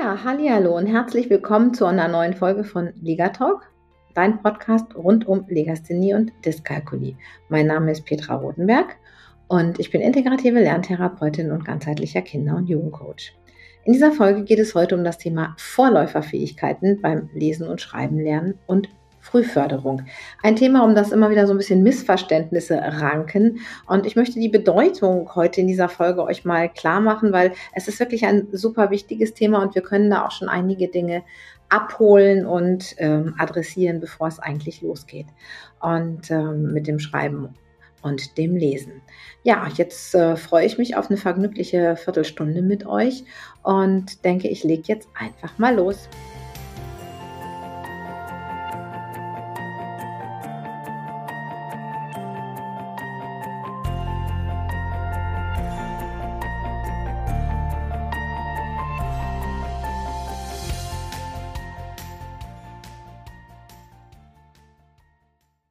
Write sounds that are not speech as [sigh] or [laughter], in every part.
Ja, hallo und herzlich willkommen zu einer neuen Folge von Liga Talk, dein Podcast rund um Legasthenie und Dyskalkulie. Mein Name ist Petra Rotenberg und ich bin integrative Lerntherapeutin und ganzheitlicher Kinder- und Jugendcoach. In dieser Folge geht es heute um das Thema Vorläuferfähigkeiten beim Lesen und Schreiben lernen und Frühförderung. Ein Thema, um das immer wieder so ein bisschen Missverständnisse ranken. Und ich möchte die Bedeutung heute in dieser Folge euch mal klar machen, weil es ist wirklich ein super wichtiges Thema und wir können da auch schon einige Dinge abholen und ähm, adressieren, bevor es eigentlich losgeht. Und ähm, mit dem Schreiben und dem Lesen. Ja, jetzt äh, freue ich mich auf eine vergnügliche Viertelstunde mit euch und denke, ich lege jetzt einfach mal los.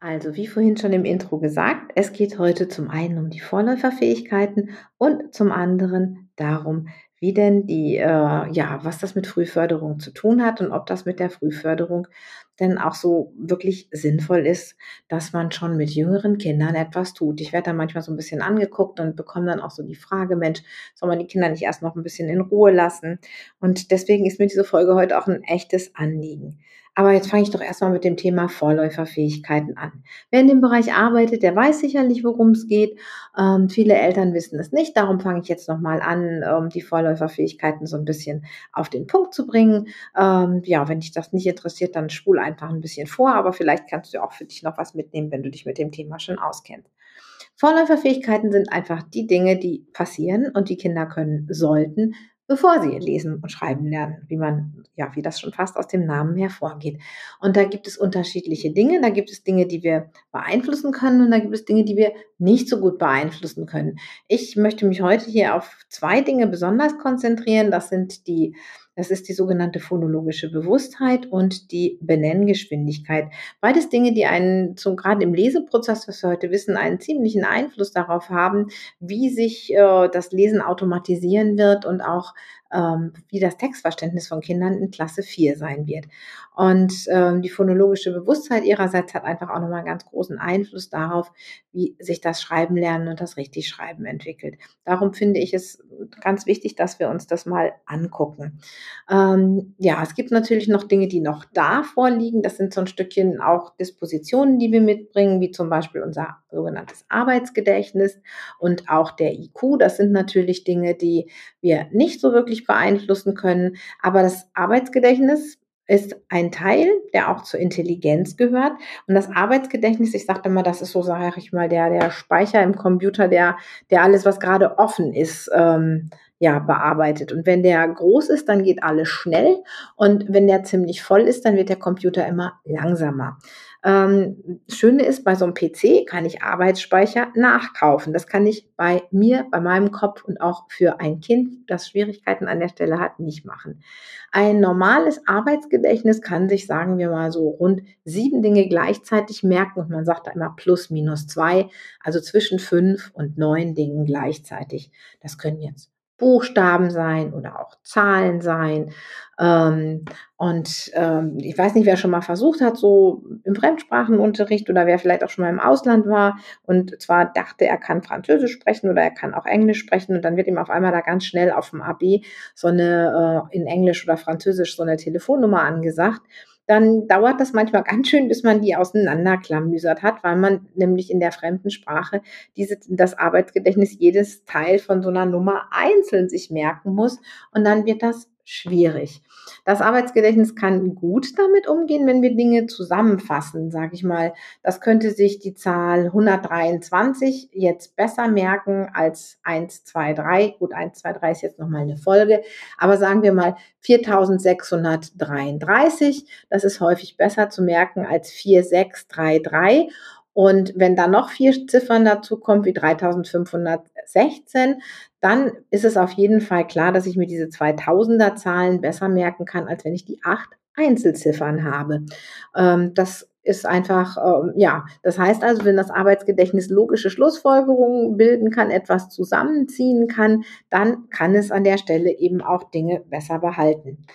Also wie vorhin schon im Intro gesagt, es geht heute zum einen um die Vorläuferfähigkeiten und zum anderen darum, wie denn die, äh, ja, was das mit Frühförderung zu tun hat und ob das mit der Frühförderung denn auch so wirklich sinnvoll ist, dass man schon mit jüngeren Kindern etwas tut. Ich werde da manchmal so ein bisschen angeguckt und bekomme dann auch so die Frage, Mensch, soll man die Kinder nicht erst noch ein bisschen in Ruhe lassen? Und deswegen ist mir diese Folge heute auch ein echtes Anliegen. Aber jetzt fange ich doch erstmal mit dem Thema Vorläuferfähigkeiten an. Wer in dem Bereich arbeitet, der weiß sicherlich, worum es geht. Ähm, viele Eltern wissen es nicht. Darum fange ich jetzt nochmal an, ähm, die Vorläuferfähigkeiten so ein bisschen auf den Punkt zu bringen. Ähm, ja, wenn dich das nicht interessiert, dann spul einfach ein bisschen vor. Aber vielleicht kannst du auch für dich noch was mitnehmen, wenn du dich mit dem Thema schon auskennst. Vorläuferfähigkeiten sind einfach die Dinge, die passieren und die Kinder können sollten, bevor sie lesen und schreiben lernen, wie man, ja, wie das schon fast aus dem Namen hervorgeht. Und da gibt es unterschiedliche Dinge. Da gibt es Dinge, die wir beeinflussen können und da gibt es Dinge, die wir nicht so gut beeinflussen können. Ich möchte mich heute hier auf zwei Dinge besonders konzentrieren. Das sind die das ist die sogenannte phonologische Bewusstheit und die Benenngeschwindigkeit. Beides Dinge, die einen, zum, gerade im Leseprozess, was wir heute wissen, einen ziemlichen Einfluss darauf haben, wie sich äh, das Lesen automatisieren wird und auch ähm, wie das Textverständnis von Kindern in Klasse 4 sein wird. Und ähm, die phonologische Bewusstheit ihrerseits hat einfach auch nochmal einen ganz großen Einfluss darauf, wie sich das Schreiben lernen und das richtig Schreiben entwickelt. Darum finde ich es ganz wichtig, dass wir uns das mal angucken. Ähm, ja, es gibt natürlich noch Dinge, die noch da vorliegen. Das sind so ein Stückchen auch Dispositionen, die wir mitbringen, wie zum Beispiel unser sogenanntes Arbeitsgedächtnis und auch der IQ. Das sind natürlich Dinge, die wir nicht so wirklich beeinflussen können. Aber das Arbeitsgedächtnis ist ein Teil, der auch zur Intelligenz gehört. Und das Arbeitsgedächtnis, ich sagte immer, das ist so, sage ich mal, der, der Speicher im Computer, der, der alles, was gerade offen ist, ähm, ja, bearbeitet. Und wenn der groß ist, dann geht alles schnell. Und wenn der ziemlich voll ist, dann wird der Computer immer langsamer. Ähm, Schöne ist, bei so einem PC kann ich Arbeitsspeicher nachkaufen. Das kann ich bei mir, bei meinem Kopf und auch für ein Kind, das Schwierigkeiten an der Stelle hat, nicht machen. Ein normales Arbeitsgedächtnis kann sich, sagen wir mal, so rund sieben Dinge gleichzeitig merken und man sagt da immer plus minus zwei, also zwischen fünf und neun Dingen gleichzeitig. Das können jetzt Buchstaben sein oder auch Zahlen sein. Ähm, und ähm, ich weiß nicht, wer schon mal versucht hat, so im Fremdsprachenunterricht oder wer vielleicht auch schon mal im Ausland war und zwar dachte, er kann Französisch sprechen oder er kann auch Englisch sprechen und dann wird ihm auf einmal da ganz schnell auf dem AB so eine äh, in Englisch oder Französisch so eine Telefonnummer angesagt dann dauert das manchmal ganz schön, bis man die auseinanderklamüsert hat, weil man nämlich in der fremden Sprache diese, das Arbeitsgedächtnis jedes Teil von so einer Nummer einzeln sich merken muss. Und dann wird das schwierig. Das Arbeitsgedächtnis kann gut damit umgehen, wenn wir Dinge zusammenfassen, sage ich mal. Das könnte sich die Zahl 123 jetzt besser merken als 123. Gut, 123 ist jetzt nochmal eine Folge, aber sagen wir mal 4633. Das ist häufig besser zu merken als 4633. Und wenn da noch vier Ziffern dazu kommen, wie 3516, dann ist es auf jeden Fall klar, dass ich mir diese 2000er Zahlen besser merken kann, als wenn ich die acht Einzelziffern habe. Ähm, das ist einfach, ähm, ja, das heißt also, wenn das Arbeitsgedächtnis logische Schlussfolgerungen bilden kann, etwas zusammenziehen kann, dann kann es an der Stelle eben auch Dinge besser behalten.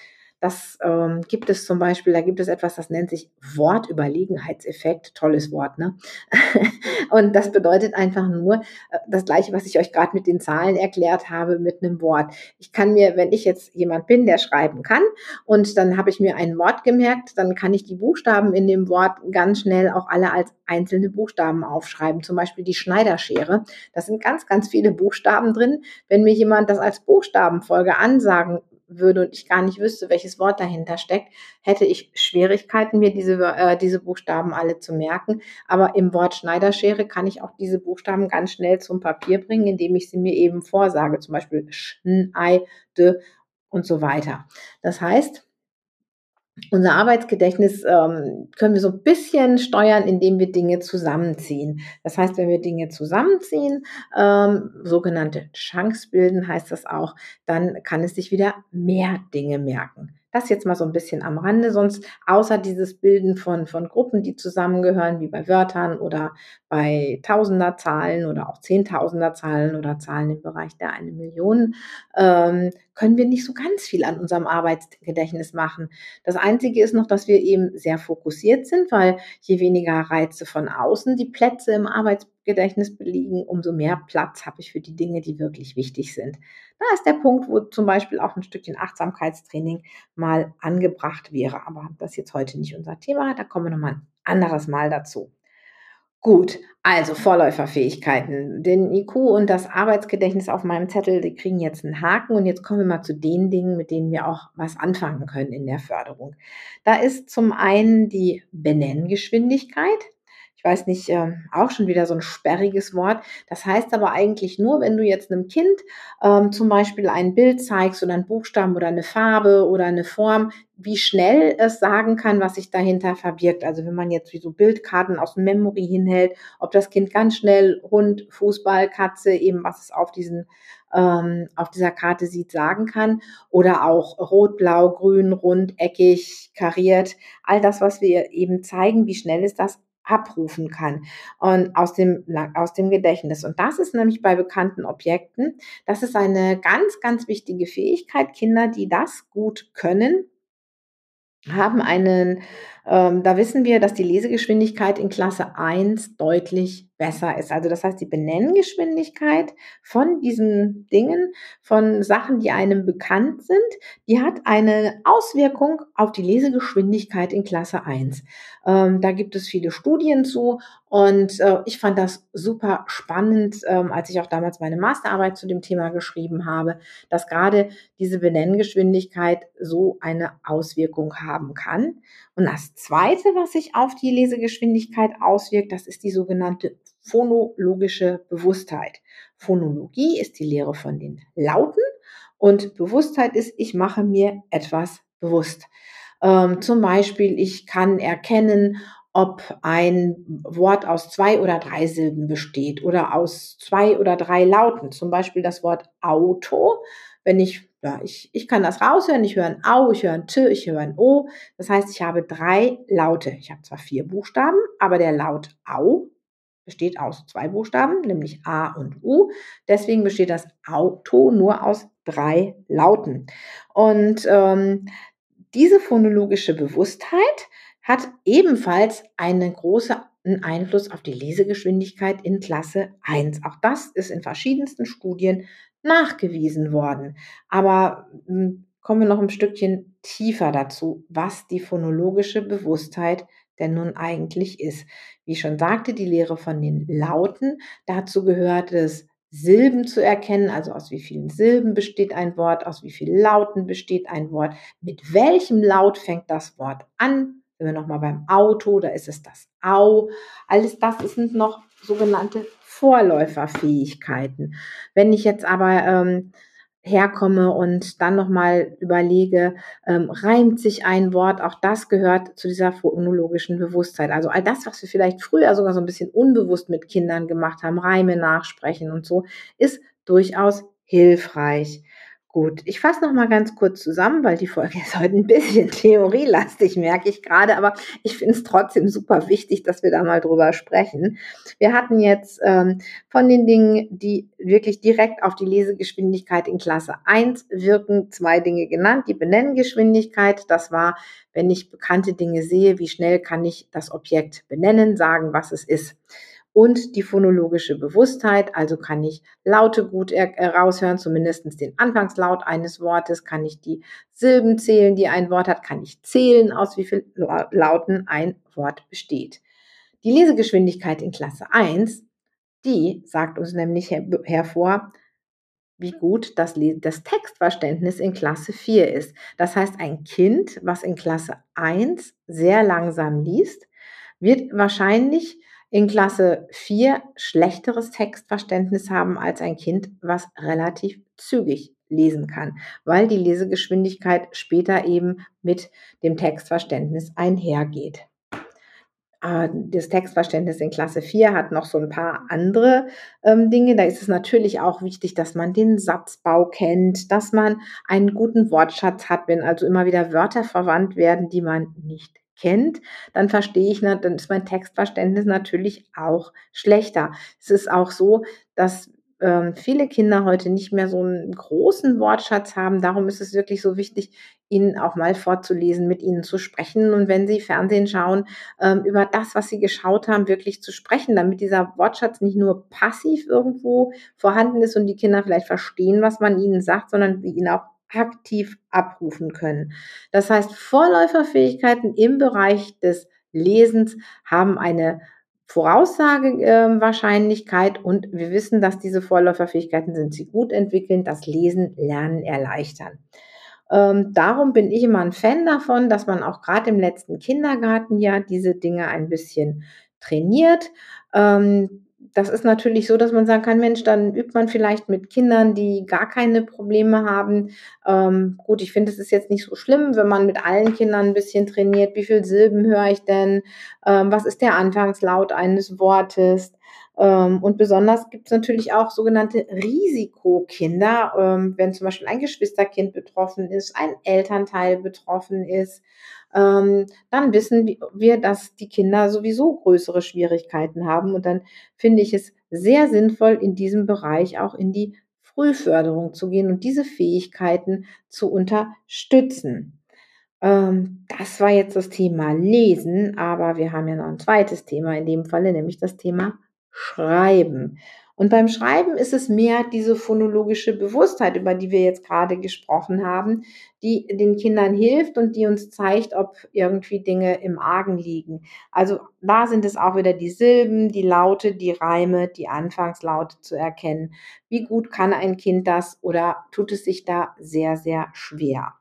Das ähm, gibt es zum Beispiel, da gibt es etwas, das nennt sich Wortüberlegenheitseffekt. Tolles Wort, ne? [laughs] und das bedeutet einfach nur äh, das Gleiche, was ich euch gerade mit den Zahlen erklärt habe, mit einem Wort. Ich kann mir, wenn ich jetzt jemand bin, der schreiben kann und dann habe ich mir ein Wort gemerkt, dann kann ich die Buchstaben in dem Wort ganz schnell auch alle als einzelne Buchstaben aufschreiben. Zum Beispiel die Schneiderschere. Da sind ganz, ganz viele Buchstaben drin. Wenn mir jemand das als Buchstabenfolge ansagen würde und ich gar nicht wüsste, welches Wort dahinter steckt, hätte ich Schwierigkeiten, mir diese, äh, diese Buchstaben alle zu merken. Aber im Wort Schneiderschere kann ich auch diese Buchstaben ganz schnell zum Papier bringen, indem ich sie mir eben vorsage, zum Beispiel Schneide und so weiter. Das heißt, unser Arbeitsgedächtnis ähm, können wir so ein bisschen steuern, indem wir Dinge zusammenziehen. Das heißt, wenn wir Dinge zusammenziehen, ähm, sogenannte Chunks bilden, heißt das auch, dann kann es sich wieder mehr Dinge merken. Das jetzt mal so ein bisschen am Rande, sonst außer dieses Bilden von, von Gruppen, die zusammengehören, wie bei Wörtern oder bei Tausenderzahlen oder auch Zehntausenderzahlen oder Zahlen im Bereich der eine Million, ähm, können wir nicht so ganz viel an unserem Arbeitsgedächtnis machen. Das Einzige ist noch, dass wir eben sehr fokussiert sind, weil je weniger Reize von außen die Plätze im Arbeitsgedächtnis belegen, umso mehr Platz habe ich für die Dinge, die wirklich wichtig sind. Da ist der Punkt, wo zum Beispiel auch ein Stückchen Achtsamkeitstraining mal angebracht wäre. Aber das ist jetzt heute nicht unser Thema. Da kommen wir nochmal ein anderes Mal dazu. Gut, also Vorläuferfähigkeiten. Den IQ und das Arbeitsgedächtnis auf meinem Zettel, die kriegen jetzt einen Haken. Und jetzt kommen wir mal zu den Dingen, mit denen wir auch was anfangen können in der Förderung. Da ist zum einen die Benenngeschwindigkeit ich weiß nicht, äh, auch schon wieder so ein sperriges Wort. Das heißt aber eigentlich nur, wenn du jetzt einem Kind ähm, zum Beispiel ein Bild zeigst oder einen Buchstaben oder eine Farbe oder eine Form, wie schnell es sagen kann, was sich dahinter verbirgt. Also wenn man jetzt wie so Bildkarten aus dem Memory hinhält, ob das Kind ganz schnell Hund, Fußball, Katze, eben was es auf diesen ähm, auf dieser Karte sieht, sagen kann. Oder auch rot, blau, grün, rund, eckig, kariert. All das, was wir eben zeigen, wie schnell ist das abrufen kann und aus dem, aus dem Gedächtnis. Und das ist nämlich bei bekannten Objekten, das ist eine ganz, ganz wichtige Fähigkeit. Kinder, die das gut können, haben einen, ähm, da wissen wir, dass die Lesegeschwindigkeit in Klasse 1 deutlich besser ist. Also das heißt, die Benenngeschwindigkeit von diesen Dingen, von Sachen, die einem bekannt sind, die hat eine Auswirkung auf die Lesegeschwindigkeit in Klasse 1. Ähm, da gibt es viele Studien zu und äh, ich fand das super spannend, ähm, als ich auch damals meine Masterarbeit zu dem Thema geschrieben habe, dass gerade diese Benenngeschwindigkeit so eine Auswirkung haben kann. Und das Zweite, was sich auf die Lesegeschwindigkeit auswirkt, das ist die sogenannte phonologische Bewusstheit. Phonologie ist die Lehre von den Lauten und Bewusstheit ist, ich mache mir etwas bewusst. Ähm, zum Beispiel, ich kann erkennen, ob ein Wort aus zwei oder drei Silben besteht oder aus zwei oder drei Lauten. Zum Beispiel das Wort Auto. Wenn ich, ja, ich, ich kann das raushören, ich höre ein Au, ich höre ein T, ich höre ein O. Das heißt, ich habe drei Laute. Ich habe zwar vier Buchstaben, aber der Laut Au besteht aus zwei Buchstaben, nämlich A und U. Deswegen besteht das Auto nur aus drei Lauten. Und ähm, diese phonologische Bewusstheit hat ebenfalls einen großen Einfluss auf die Lesegeschwindigkeit in Klasse 1. Auch das ist in verschiedensten Studien nachgewiesen worden. Aber hm, kommen wir noch ein Stückchen tiefer dazu, was die phonologische Bewusstheit denn nun eigentlich ist. Wie schon sagte, die Lehre von den Lauten. Dazu gehört es, Silben zu erkennen, also aus wie vielen Silben besteht ein Wort, aus wie vielen Lauten besteht ein Wort, mit welchem Laut fängt das Wort an. Sind wir nochmal beim Auto, da ist es das Au. Alles das sind noch sogenannte Vorläuferfähigkeiten. Wenn ich jetzt aber ähm, herkomme und dann nochmal überlege, ähm, reimt sich ein Wort, auch das gehört zu dieser phonologischen Bewusstheit. Also all das, was wir vielleicht früher sogar so ein bisschen unbewusst mit Kindern gemacht haben, Reime nachsprechen und so, ist durchaus hilfreich. Gut, ich fasse noch mal ganz kurz zusammen, weil die Folge [laughs] ist heute ein bisschen theorielastig, merke ich gerade, aber ich finde es trotzdem super wichtig, dass wir da mal drüber sprechen. Wir hatten jetzt ähm, von den Dingen, die wirklich direkt auf die Lesegeschwindigkeit in Klasse 1 wirken, zwei Dinge genannt. Die Benenngeschwindigkeit, das war, wenn ich bekannte Dinge sehe, wie schnell kann ich das Objekt benennen, sagen, was es ist und die phonologische Bewusstheit. Also kann ich Laute gut heraushören, zumindest den Anfangslaut eines Wortes, kann ich die Silben zählen, die ein Wort hat, kann ich zählen, aus wie vielen Lauten ein Wort besteht. Die Lesegeschwindigkeit in Klasse 1, die sagt uns nämlich her hervor, wie gut das, das, Textverständnis in Klasse 4 ist. Das heißt, ein Kind, was in Klasse 1 sehr langsam liest, wird wahrscheinlich in Klasse 4 schlechteres Textverständnis haben als ein Kind, was relativ zügig lesen kann, weil die Lesegeschwindigkeit später eben mit dem Textverständnis einhergeht. Äh, das Textverständnis in Klasse 4 hat noch so ein paar andere ähm, Dinge. Da ist es natürlich auch wichtig, dass man den Satzbau kennt, dass man einen guten Wortschatz hat, wenn also immer wieder Wörter verwandt werden, die man nicht kennt, dann verstehe ich, dann ist mein Textverständnis natürlich auch schlechter. Es ist auch so, dass ähm, viele Kinder heute nicht mehr so einen großen Wortschatz haben. Darum ist es wirklich so wichtig, ihnen auch mal vorzulesen, mit ihnen zu sprechen und wenn sie Fernsehen schauen, ähm, über das, was sie geschaut haben, wirklich zu sprechen, damit dieser Wortschatz nicht nur passiv irgendwo vorhanden ist und die Kinder vielleicht verstehen, was man ihnen sagt, sondern sie ihn auch aktiv abrufen können. Das heißt, Vorläuferfähigkeiten im Bereich des Lesens haben eine Voraussagewahrscheinlichkeit äh, und wir wissen, dass diese Vorläuferfähigkeiten sind sie gut entwickeln, das Lesen, Lernen erleichtern. Ähm, darum bin ich immer ein Fan davon, dass man auch gerade im letzten Kindergartenjahr diese Dinge ein bisschen trainiert. Ähm, das ist natürlich so, dass man sagen kann, Mensch, dann übt man vielleicht mit Kindern, die gar keine Probleme haben. Ähm, gut, ich finde, es ist jetzt nicht so schlimm, wenn man mit allen Kindern ein bisschen trainiert. Wie viele Silben höre ich denn? Ähm, was ist der Anfangslaut eines Wortes? Ähm, und besonders gibt es natürlich auch sogenannte Risikokinder, ähm, wenn zum Beispiel ein Geschwisterkind betroffen ist, ein Elternteil betroffen ist ähm, dann wissen wir, dass die Kinder sowieso größere Schwierigkeiten haben. Und dann finde ich es sehr sinnvoll, in diesem Bereich auch in die Frühförderung zu gehen und diese Fähigkeiten zu unterstützen. Das war jetzt das Thema Lesen, aber wir haben ja noch ein zweites Thema in dem Falle, nämlich das Thema Schreiben. Und beim Schreiben ist es mehr diese phonologische Bewusstheit, über die wir jetzt gerade gesprochen haben, die den Kindern hilft und die uns zeigt, ob irgendwie Dinge im Argen liegen. Also da sind es auch wieder die Silben, die Laute, die Reime, die Anfangslaute zu erkennen. Wie gut kann ein Kind das oder tut es sich da sehr, sehr schwer?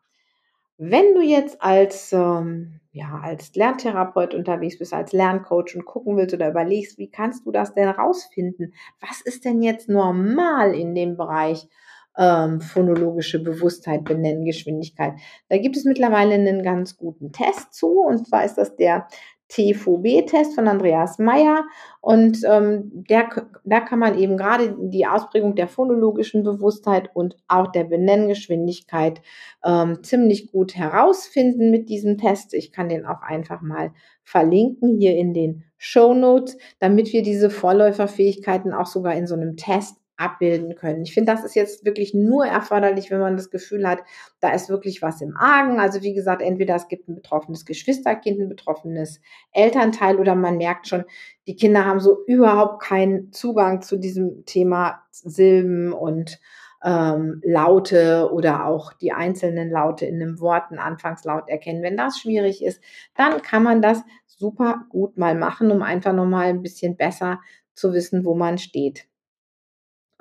Wenn du jetzt als, ähm, ja, als Lerntherapeut unterwegs bist, als Lerncoach und gucken willst oder überlegst, wie kannst du das denn rausfinden? Was ist denn jetzt normal in dem Bereich ähm, phonologische Bewusstheit, Benennen, Geschwindigkeit? Da gibt es mittlerweile einen ganz guten Test zu, und zwar ist das der TVB-Test von Andreas Meyer. Und ähm, der, da kann man eben gerade die Ausprägung der phonologischen Bewusstheit und auch der Benenngeschwindigkeit ähm, ziemlich gut herausfinden mit diesem Test. Ich kann den auch einfach mal verlinken hier in den Show Notes, damit wir diese Vorläuferfähigkeiten auch sogar in so einem Test abbilden können. Ich finde, das ist jetzt wirklich nur erforderlich, wenn man das Gefühl hat, da ist wirklich was im Argen. Also wie gesagt, entweder es gibt ein betroffenes Geschwisterkind, ein betroffenes Elternteil oder man merkt schon, die Kinder haben so überhaupt keinen Zugang zu diesem Thema Silben und ähm, Laute oder auch die einzelnen Laute in einem Wort, einen Anfangslaut erkennen. Wenn das schwierig ist, dann kann man das super gut mal machen, um einfach nochmal ein bisschen besser zu wissen, wo man steht.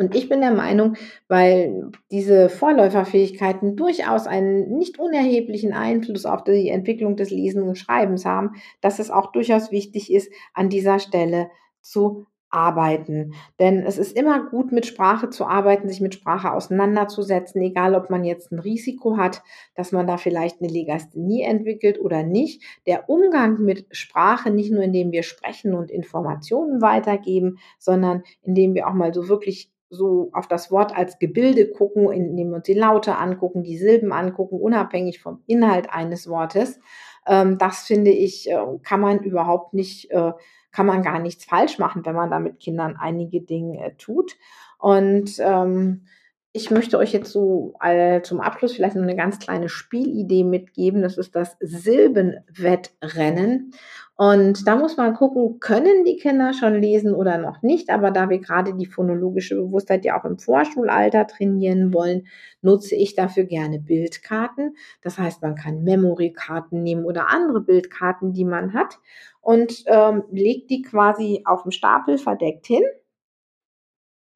Und ich bin der Meinung, weil diese Vorläuferfähigkeiten durchaus einen nicht unerheblichen Einfluss auf die Entwicklung des Lesens und Schreibens haben, dass es auch durchaus wichtig ist, an dieser Stelle zu arbeiten. Denn es ist immer gut, mit Sprache zu arbeiten, sich mit Sprache auseinanderzusetzen, egal ob man jetzt ein Risiko hat, dass man da vielleicht eine Legasthenie entwickelt oder nicht. Der Umgang mit Sprache, nicht nur indem wir sprechen und Informationen weitergeben, sondern indem wir auch mal so wirklich so auf das Wort als Gebilde gucken, indem wir uns die Laute angucken, die Silben angucken, unabhängig vom Inhalt eines Wortes. Ähm, das finde ich, äh, kann man überhaupt nicht, äh, kann man gar nichts falsch machen, wenn man da mit Kindern einige Dinge äh, tut. Und ähm, ich möchte euch jetzt so äh, zum Abschluss vielleicht noch eine ganz kleine Spielidee mitgeben. Das ist das Silbenwettrennen. Und da muss man gucken, können die Kinder schon lesen oder noch nicht. Aber da wir gerade die phonologische Bewusstheit ja auch im Vorschulalter trainieren wollen, nutze ich dafür gerne Bildkarten. Das heißt, man kann Memory-Karten nehmen oder andere Bildkarten, die man hat und ähm, legt die quasi auf dem Stapel verdeckt hin.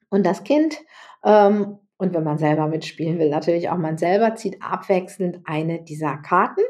Und das Kind ähm, und wenn man selber mitspielen will, natürlich auch man selber zieht abwechselnd eine dieser Karten,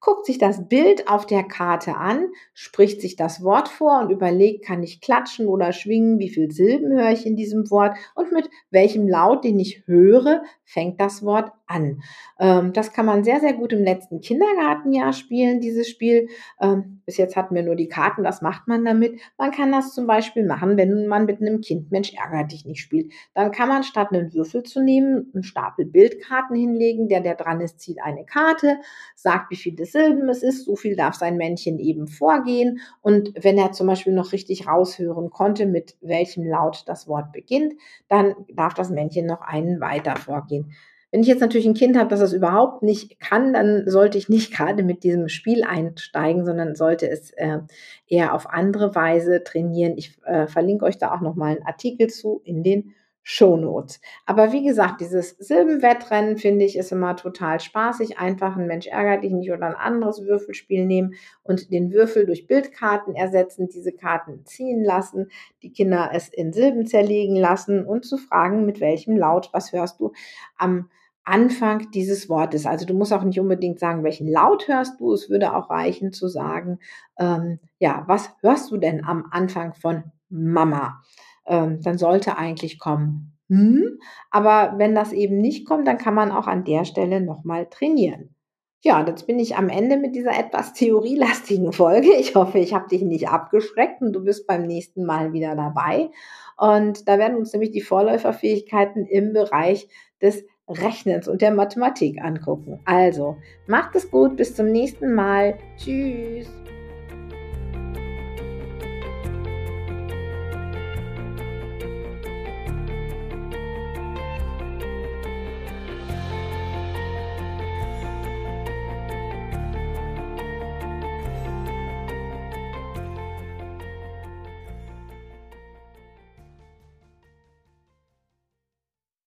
guckt sich das Bild auf der Karte an, spricht sich das Wort vor und überlegt, kann ich klatschen oder schwingen, wie viele Silben höre ich in diesem Wort und mit welchem Laut, den ich höre, fängt das Wort an. Ähm, das kann man sehr, sehr gut im letzten Kindergartenjahr spielen, dieses Spiel. Ähm, bis jetzt hatten wir nur die Karten, was macht man damit? Man kann das zum Beispiel machen, wenn man mit einem Kind Mensch ärgert dich nicht spielt. Dann kann man statt einen Würfel zu nehmen, einen Stapel Bildkarten hinlegen. Der, der dran ist, zieht eine Karte, sagt, wie viele Silben es ist. So viel darf sein Männchen eben vorgehen. Und wenn er zum Beispiel noch richtig raushören konnte, mit welchem Laut das Wort beginnt, dann darf das Männchen noch einen weiter vorgehen. Wenn ich jetzt natürlich ein Kind habe, das das überhaupt nicht kann, dann sollte ich nicht [laughs] gerade mit diesem Spiel einsteigen, sondern sollte es äh, eher auf andere Weise trainieren. Ich äh, verlinke euch da auch nochmal einen Artikel zu in den Shownotes. Aber wie gesagt, dieses Silbenwettrennen finde ich ist immer total spaßig. Einfach ein Mensch ärgert dich nicht oder ein anderes Würfelspiel nehmen und den Würfel durch Bildkarten ersetzen, diese Karten ziehen lassen, die Kinder es in Silben zerlegen lassen und zu fragen, mit welchem Laut, was hörst du am Anfang dieses Wortes. Also du musst auch nicht unbedingt sagen, welchen Laut hörst du. Es würde auch reichen zu sagen, ähm, ja, was hörst du denn am Anfang von Mama? Ähm, dann sollte eigentlich kommen, hm, aber wenn das eben nicht kommt, dann kann man auch an der Stelle nochmal trainieren. Ja, jetzt bin ich am Ende mit dieser etwas [laughs] theorielastigen Folge. Ich hoffe, ich habe dich nicht abgeschreckt und du bist beim nächsten Mal wieder dabei. Und da werden uns nämlich die Vorläuferfähigkeiten im Bereich des Rechnens und der Mathematik angucken. Also, macht es gut, bis zum nächsten Mal. Tschüss.